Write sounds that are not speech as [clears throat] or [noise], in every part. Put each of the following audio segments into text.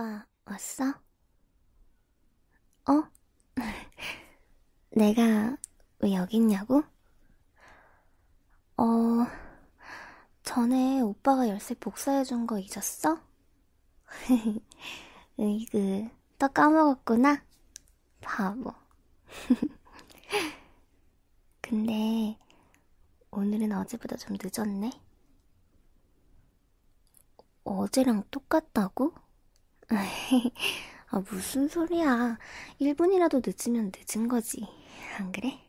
오빠 왔어? 어? [laughs] 내가 왜 여기 있냐고? 어, 전에 오빠가 열쇠 복사해준 거 잊었어? [laughs] 으이그, 또 까먹었구나? 바보. [laughs] 근데, 오늘은 어제보다 좀 늦었네? 어제랑 똑같다고? [laughs] 아, 무슨 소리야. 1분이라도 늦으면 늦은 거지. 안 그래?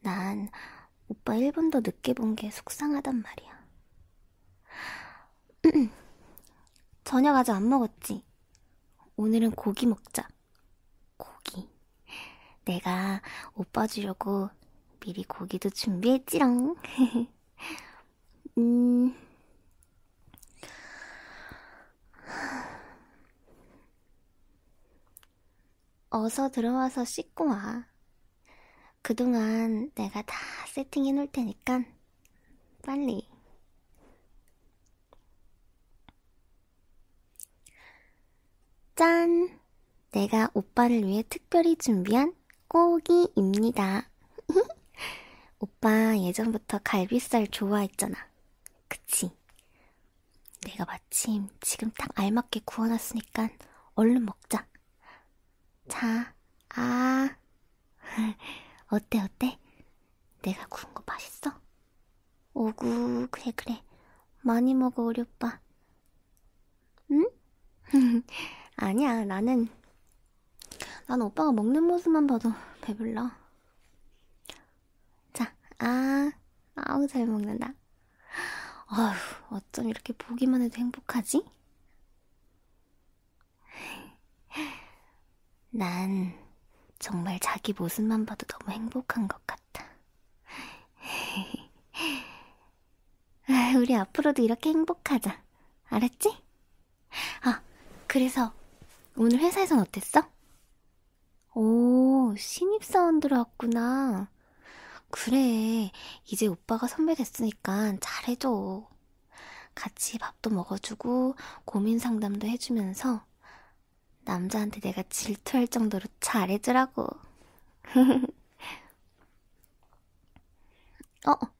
난 오빠 1분 더 늦게 본게 속상하단 말이야. [clears throat] 저녁 아직 안 먹었지? 오늘은 고기 먹자. 고기. 내가 오빠 주려고 미리 고기도 준비했지롱. [laughs] 음, 어서 들어와서 씻고 와. 그동안 내가 다 세팅해 놓을 테니까 빨리. 짠! 내가 오빠를 위해 특별히 준비한 고기입니다. [laughs] 오빠 예전부터 갈비살 좋아했잖아. 그치? 내가 마침 지금 딱 알맞게 구워놨으니까 얼른 먹자. 자, 아. [laughs] 어때, 어때? 내가 구운 거 맛있어? 오구, 그래, 그래. 많이 먹어, 우리 오빠. 응? [laughs] 아니야, 나는, 난 오빠가 먹는 모습만 봐도 배불러. 자, 아, 아우, 잘 먹는다. 아휴, 어쩜 이렇게 보기만 해도 행복하지? 난 정말 자기 모습만 봐도 너무 행복한 것 같아. [laughs] 우리 앞으로도 이렇게 행복하자. 알았지? 아, 그래서 오늘 회사에선 어땠어? 오, 신입사원 들어왔구나. 그래, 이제 오빠가 선배 됐으니까 잘해줘. 같이 밥도 먹어주고 고민 상담도 해주면서 남자한테 내가 질투할 정도로 잘해주라고. [laughs] 어?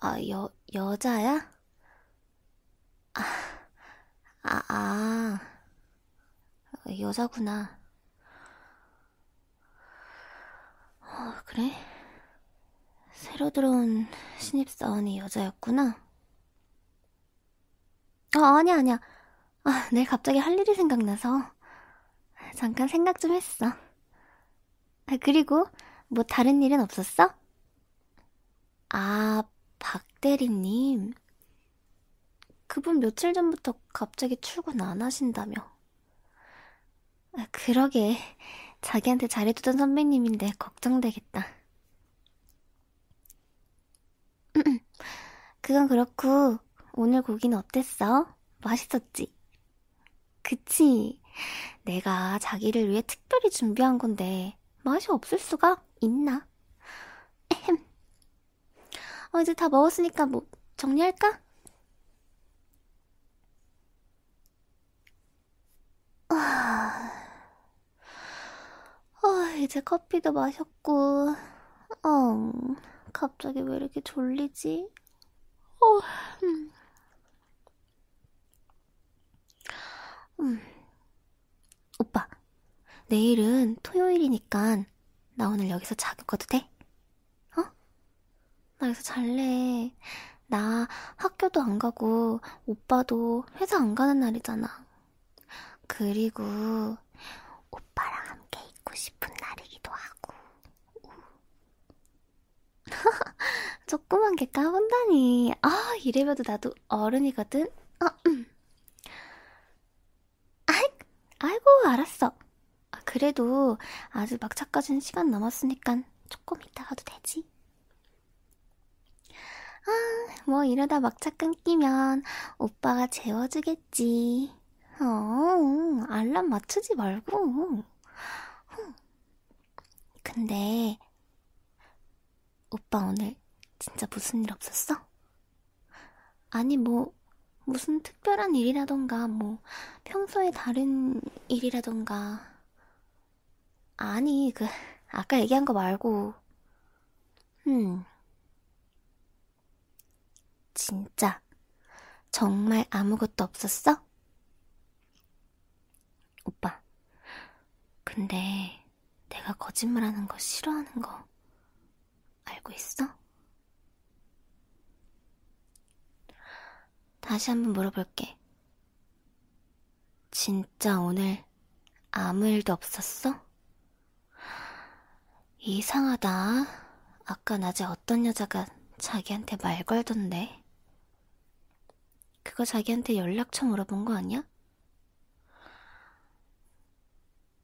아, 여, 여자야? 아, 아, 아. 여자구나. 어, 그래? 새로 들어온 신입사원이 여자였구나. 아, 아니야, 아니야. 아, 내일 갑자기 할 일이 생각나서 잠깐 생각 좀 했어. 아, 그리고 뭐 다른 일은 없었어? 아, 박대리님. 그분 며칠 전부터 갑자기 출근 안 하신다며. 아, 그러게. 자기한테 잘해주던 선배님인데 걱정되겠다. [clears throat] 그건 그렇고, 오늘 고기는 어땠어? 맛있었지? 그치. 내가 자기를 위해 특별히 준비한 건데, 맛이 없을 수가 있나? 에헴. 어, 이제 다 먹었으니까 뭐, 정리할까? 아, 아, 이제 커피도 마셨고, 어, 갑자기 왜 이렇게 졸리지? 어, 음. 음. 오빠, 내일은 토요일이니까 나 오늘 여기서 자격거도 돼? 어? 나 여기서 잘래. 나 학교도 안 가고 오빠도 회사 안 가는 날이잖아. 그리고 오빠랑 함께 있고 싶은 날이기도 하고. [laughs] 조그만 게 까본다니. 아, 이래봬도 나도 어른이거든? 아, 음. 아이고, 알았어. 아, 그래도 아직 막차까지는 시간 남았으니까 조금 이따 가도 되지. 아, 뭐 이러다 막차 끊기면 오빠가 재워주겠지. 어, 알람 맞추지 말고. 근데, 오빠 오늘 진짜 무슨 일 없었어? 아니, 뭐, 무슨 특별한 일이라던가, 뭐, 평소에 다른 일이라던가. 아니, 그, 아까 얘기한 거 말고. 음. 진짜, 정말 아무것도 없었어? 오빠, 근데 내가 거짓말하는 거 싫어하는 거 알고 있어? 다시 한번 물어볼게. 진짜 오늘 아무 일도 없었어? 이상하다. 아까 낮에 어떤 여자가 자기한테 말 걸던데. 그거 자기한테 연락처 물어본 거 아니야?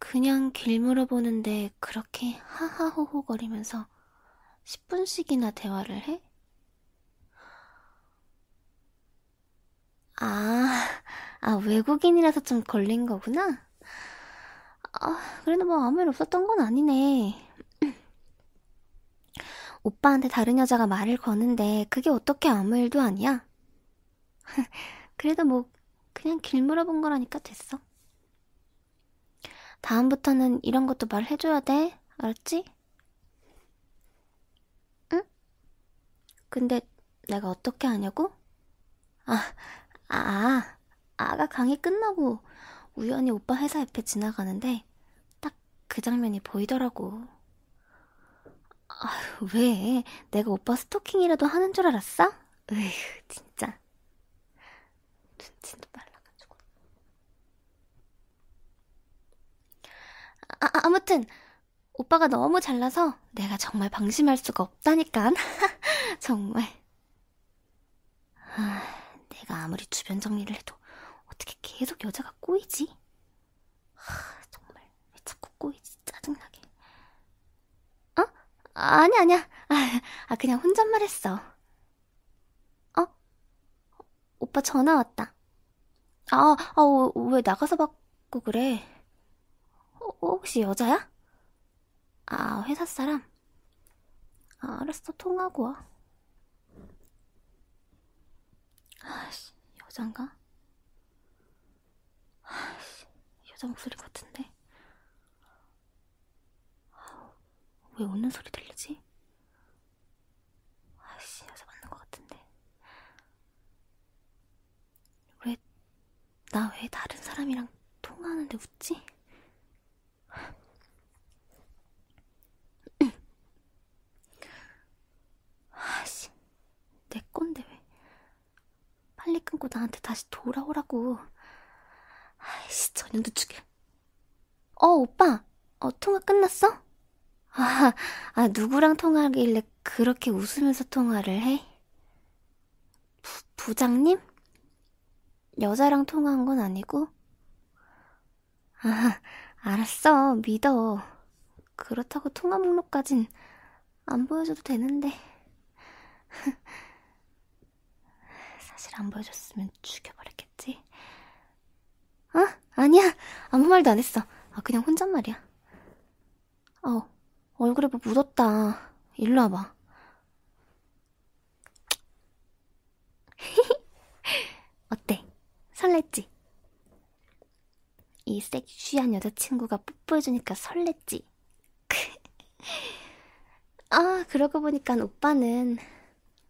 그냥 길 물어보는데 그렇게 하하호호 거리면서 10분씩이나 대화를 해? 아, 아, 외국인이라서 좀 걸린 거구나? 아, 그래도 뭐 아무 일 없었던 건 아니네. 오빠한테 다른 여자가 말을 거는데 그게 어떻게 아무 일도 아니야? [laughs] 그래도 뭐 그냥 길 물어본 거라니까 됐어. 다음부터는 이런 것도 말해줘야 돼. 알았지? 응? 근데 내가 어떻게 하냐고? 아, 아, 아가 강의 끝나고 우연히 오빠 회사 옆에 지나가는데 딱 그 장면이 보이더라고. 아, 왜? 내가 오빠 스토킹이라도 하는 줄 알았어? 으휴, 진짜. 눈치도 빨라가지고. 아, 아, 아무튼 오빠가 너무 잘나서 내가 정말 방심할 수가 없다니까. [laughs] 정말. 아, 내가 아무리 주변 정리를 해도 어떻게 계속 여자가 꼬이지? 하, 정말 왜 자꾸 꼬이지? 짜증나게. 어? 아니 아니야. 아, 아 그냥 혼잣말 했어. 어? 오빠 전화 왔다. 아, 아, 왜 나가서 받고 그래? 어, 혹시 여자야? 아, 회사 사람? 아, 알았어, 통하고 와. 아씨, 여잔가? 아씨, 여자 목소리 같은데? 왜 웃는 소리 들리지? 아씨, 여자 맞는 것 같은데. 왜, 나 왜 다른 사람이랑 통화하는데 웃지? 아씨, 내 건데 왜. 빨리 끊고 나한테 다시 돌아오라고. 아이씨, 저년도 죽여. 어, 오빠. 어, 통화 끝났어? 아, 아, 누구랑 통화하길래 그렇게 웃으면서 통화를 해? 부, 부장님? 여자랑 통화한 건 아니고? 아, 알았어. 믿어. 그렇다고 통화 목록까진 안 보여줘도 되는데. 사실 안 보여줬으면 죽여버렸겠지. 어? 아니야. 아무 말도 안 했어. 아, 그냥 혼잣말이야. 어, 얼굴에 뭐 묻었다. 일로 와봐. [laughs] 어때? 설렜지? 이 섹시한 여자친구가 뽀뽀해주니까 설렜지? [laughs] 아, 그러고 보니까 오빠는,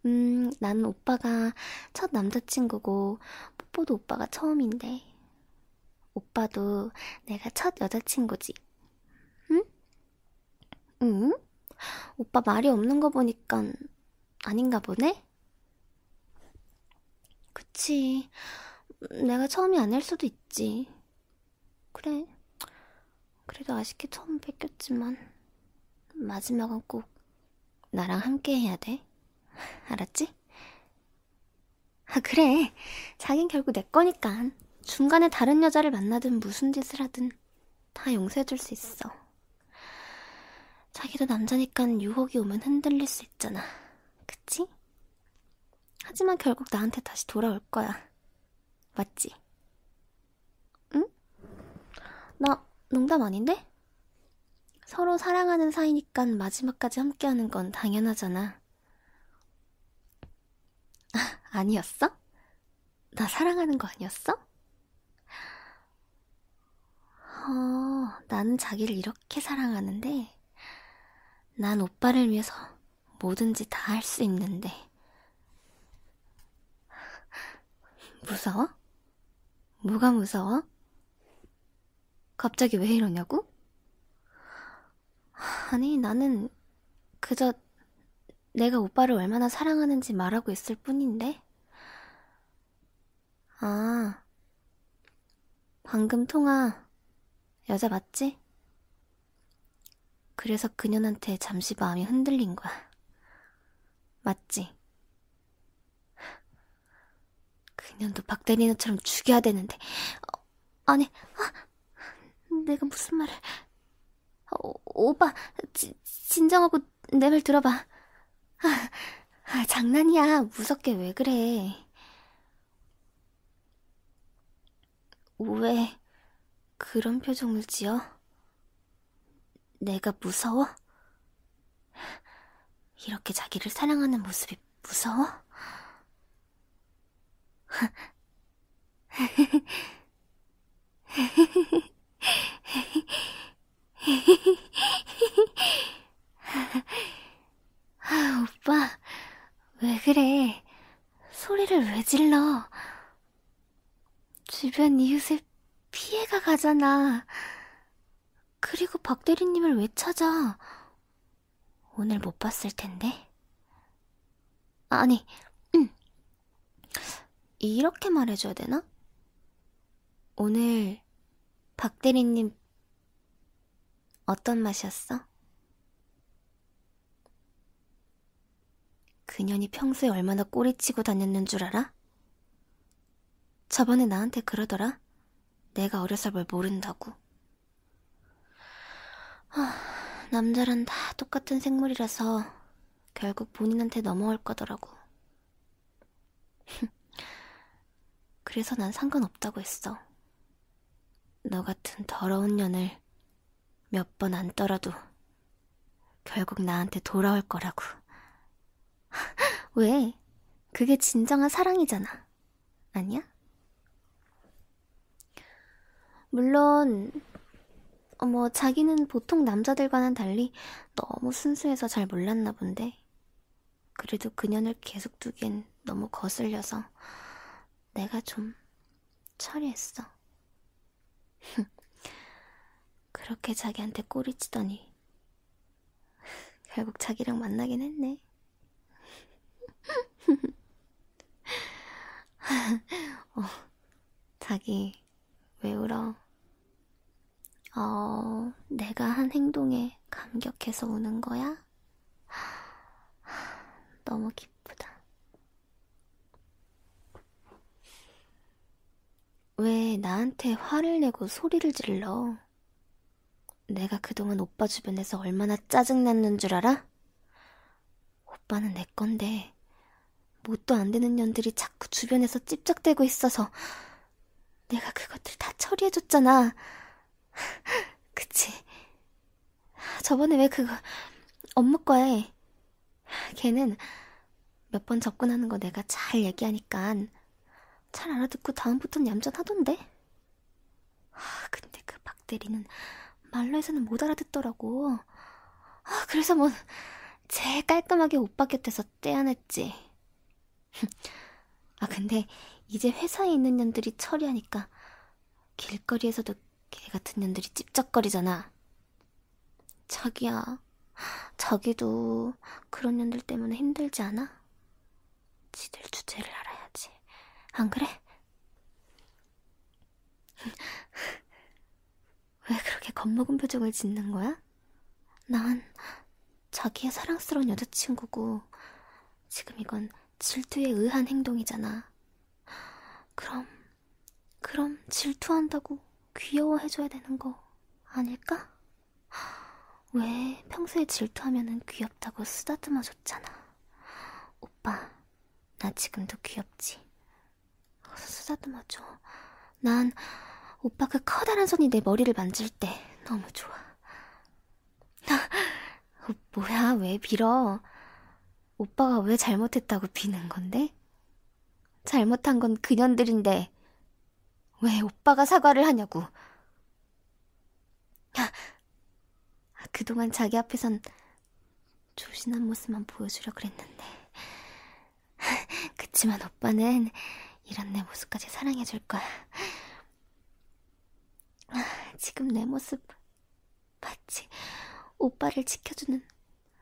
음, 나는 오빠가 첫 남자친구고, 뽀뽀도 오빠가 처음인데, 오빠도 내가 첫 여자친구지. 응? 응? 오빠 말이 없는 거 보니까 아닌가 보네? 그치. 내가 처음이 아닐 수도 있지. 그래. 그래도 아쉽게 처음 뺏겼지만, 마지막은 꼭 나랑 함께 해야 돼. 알았지? 아, 그래. 자긴 결국 내 거니까. 중간에 다른 여자를 만나든 무슨 짓을 하든 다 용서해줄 수 있어. 자기도 남자니까 유혹이 오면 흔들릴 수 있잖아. 그치? 하지만 결국 나한테 다시 돌아올 거야. 맞지? 응? 나 농담 아닌데? 서로 사랑하는 사이니까 마지막까지 함께하는 건 당연하잖아. 아니었어? 나 사랑하는 거 아니었어? 어, 나는 자기를 이렇게 사랑하는데, 난 오빠를 위해서 뭐든지 다 할 수 있는데. 무서워? 뭐가 무서워? 갑자기 왜 이러냐고? 아니, 나는 그저 내가 오빠를 얼마나 사랑하는지 말하고 있을 뿐인데. 아, 방금 통화 여자 맞지? 그래서 그년한테 잠시 마음이 흔들린 거야. 맞지? 그년도 박대리나처럼 죽여야 되는데. 어, 아니, 아, 내가 무슨 말을. 어, 오빠, 지, 진정하고 내 말 들어봐. 아, 아, 장난이야. 무섭게 왜 그래. 왜 그런 표정을 지어? 내가 무서워? 이렇게 자기를 사랑하는 모습이 무서워? [laughs] 아, 오빠, 왜 그래? 소리를 왜 질러? 주변 이웃에 피해가 가잖아. 그리고 박 대리님을 왜 찾아? 오늘 못 봤을 텐데. 아니, 음. 이렇게 말해줘야 되나? 오늘 박 대리님 어떤 맛이었어? 그년이 평소에 얼마나 꼬리치고 다녔는 줄 알아? 저번에 나한테 그러더라. 내가 어려서 뭘 모른다고. 아, 남자란 다 똑같은 생물이라서 결국 본인한테 넘어올 거더라고. [laughs] 그래서 난 상관없다고 했어. 너 같은 더러운 년을 몇 번 안 떠라도 결국 나한테 돌아올 거라고. [laughs] 왜? 그게 진정한 사랑이잖아. 아니야? 물론, 어, 뭐, 자기는 보통 남자들과는 달리 너무 순수해서 잘 몰랐나 본데. 그래도 그년을 계속 두기엔 너무 거슬려서 내가 좀 처리했어. [laughs] 그렇게 자기한테 꼬리치더니 [laughs] 결국 자기랑 만나긴 했네. [laughs] 어, 자기 왜 울어? 어, 내가 한 행동에 감격해서 우는 거야? [sighs] 너무 기쁘다. 왜 나한테 화를 내고 소리를 질러? 내가 그동안 오빠 주변에서 얼마나 짜증났는 줄 알아? 오빠는 내 건데, 뭣도 안 되는 년들이 자꾸 주변에서 찝쩍대고 있어서, 내가 그것들 다 처리해줬잖아. [laughs] 그치. 저번에 왜 그거, 업무과에, 걔는 몇 번 접근하는 거 내가 잘 얘기하니까 잘 알아듣고 다음부턴 얌전하던데? 아, 근데 그 박대리는 말로 해서는 못 알아듣더라고. 아, 그래서 뭐, 제일 깔끔하게 오빠 곁에서 떼어냈지. [laughs] 아, 근데 이제 회사에 있는 년들이 처리하니까 길거리에서도 개 같은 년들이 찝쩍거리잖아. 자기야, 자기도 그런 년들 때문에 힘들지 않아? 지들 주제를 알아야지. 안 그래? [laughs] 왜 그렇게 겁먹은 표정을 짓는 거야? 난 자기의 사랑스러운 여자친구고, 지금 이건 질투에 의한 행동이잖아. 그럼, 그럼 질투한다고 귀여워해줘야 되는 거 아닐까? 왜 평소에 질투하면은 귀엽다고 쓰다듬어줬잖아. 오빠, 나 지금도 귀엽지? 쓰다듬어줘. 난 오빠 그 커다란 손이 내 머리를 만질 때 너무 좋아. [laughs] 어, 뭐야, 왜 빌어? 오빠가 왜 잘못했다고 비는 건데? 잘못한 건 그년들인데 왜 오빠가 사과를 하냐고. 그동안 자기 앞에선 조신한 모습만 보여주려 그랬는데. [laughs] 그치만 오빠는 이런 내 모습까지 사랑해줄 거야. 지금 내 모습 마치 오빠를 지켜주는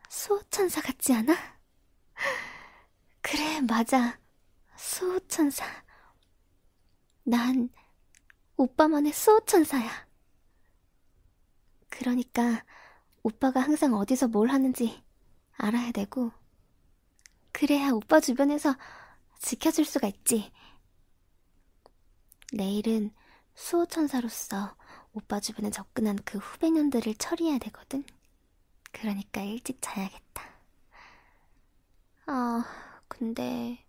수호천사 같지 않아? 그래, 맞아. 수호천사. 난 오빠만의 수호천사야. 그러니까 오빠가 항상 어디서 뭘 하는지 알아야 되고, 그래야 오빠 주변에서 지켜줄 수가 있지. 내일은 수호천사로서 오빠 주변에 접근한 그 후배년들을 처리해야 되거든. 그러니까 일찍 자야겠다. 아, 근데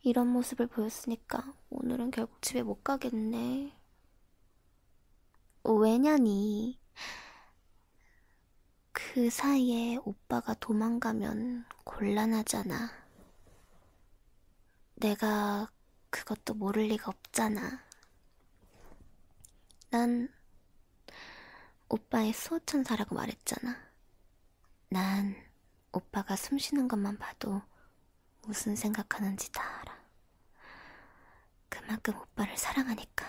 이런 모습을 보였으니까 오늘은 결국 집에 못 가겠네. 왜냐니? 그 사이에 오빠가 도망가면 곤란하잖아. 내가 그것도 모를 리가 없잖아. 난 오빠의 수호천사라고 말했잖아. 난 오빠가 숨 쉬는 것만 봐도 무슨 생각하는지 다 알아. 그만큼 오빠를 사랑하니까.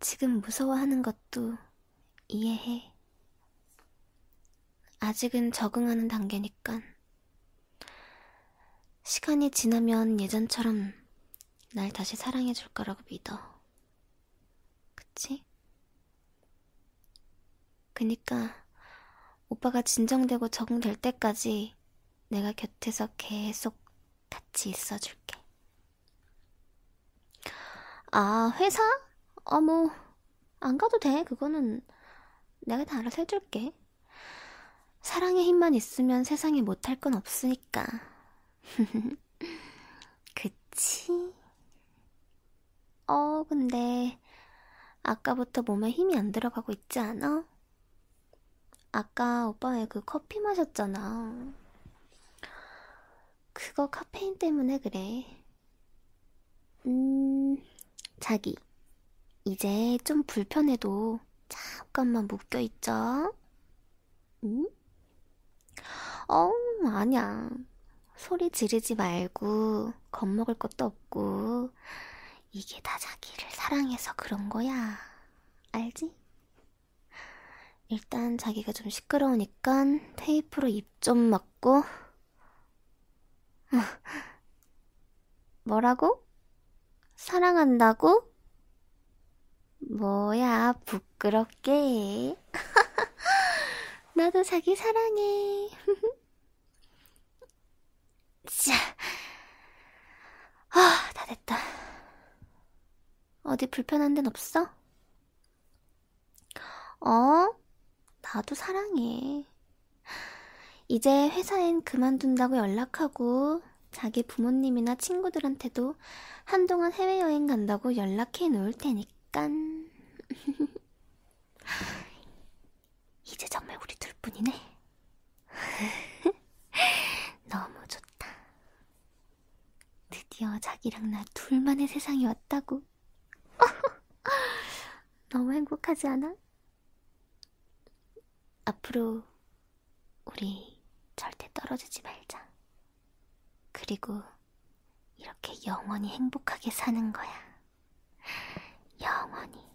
지금 무서워하는 것도 이해해. 아직은 적응하는 단계니까. 시간이 지나면 예전처럼 날 다시 사랑해줄 거라고 믿어. 그치? 그니까 오빠가 진정되고 적응될 때까지 내가 곁에서 계속 같이 있어줄게. 아, 회사? 어머, 안 가도 돼. 그거는 내가 다 알아서 해줄게. 사랑의 힘만 있으면 세상에 못할 건 없으니까. [laughs] 그치? 어, 근데 아까부터 몸에 힘이 안 들어가고 있지 않아? 아까 오빠 왜그 커피 마셨잖아. 그거 카페인 때문에 그래. 음, 자기. 이제 좀 불편해도 잠깐만 묶여있자. 응? 어, 아니야. 소리 지르지 말고, 겁먹을 것도 없고, 이게 다 자기를 사랑해서 그런 거야. 알지? 일단 자기가 좀 시끄러우니까 테이프로 입 좀 막고. [laughs] 뭐라고? 사랑한다고? 뭐야, 부끄럽게. [laughs] 나도 자기 사랑해. [laughs] 자, 아, 다 됐다. 어디 불편한 데는 없어? 어? 나도 사랑해. 이제 회사엔 그만둔다고 연락하고 자기 부모님이나 친구들한테도 한동안 해외여행 간다고 연락해 놓을 테니깐. [laughs] 이제 정말 우리 둘 뿐이네. [laughs] 너무 좋다. 드디어 자기랑 나 둘만의 세상이 왔다고. [laughs] 너무 행복하지 않아? 앞으로 우리 절대 떨어지지 말자. 그리고 이렇게 영원히 행복하게 사는 거야. 영원히.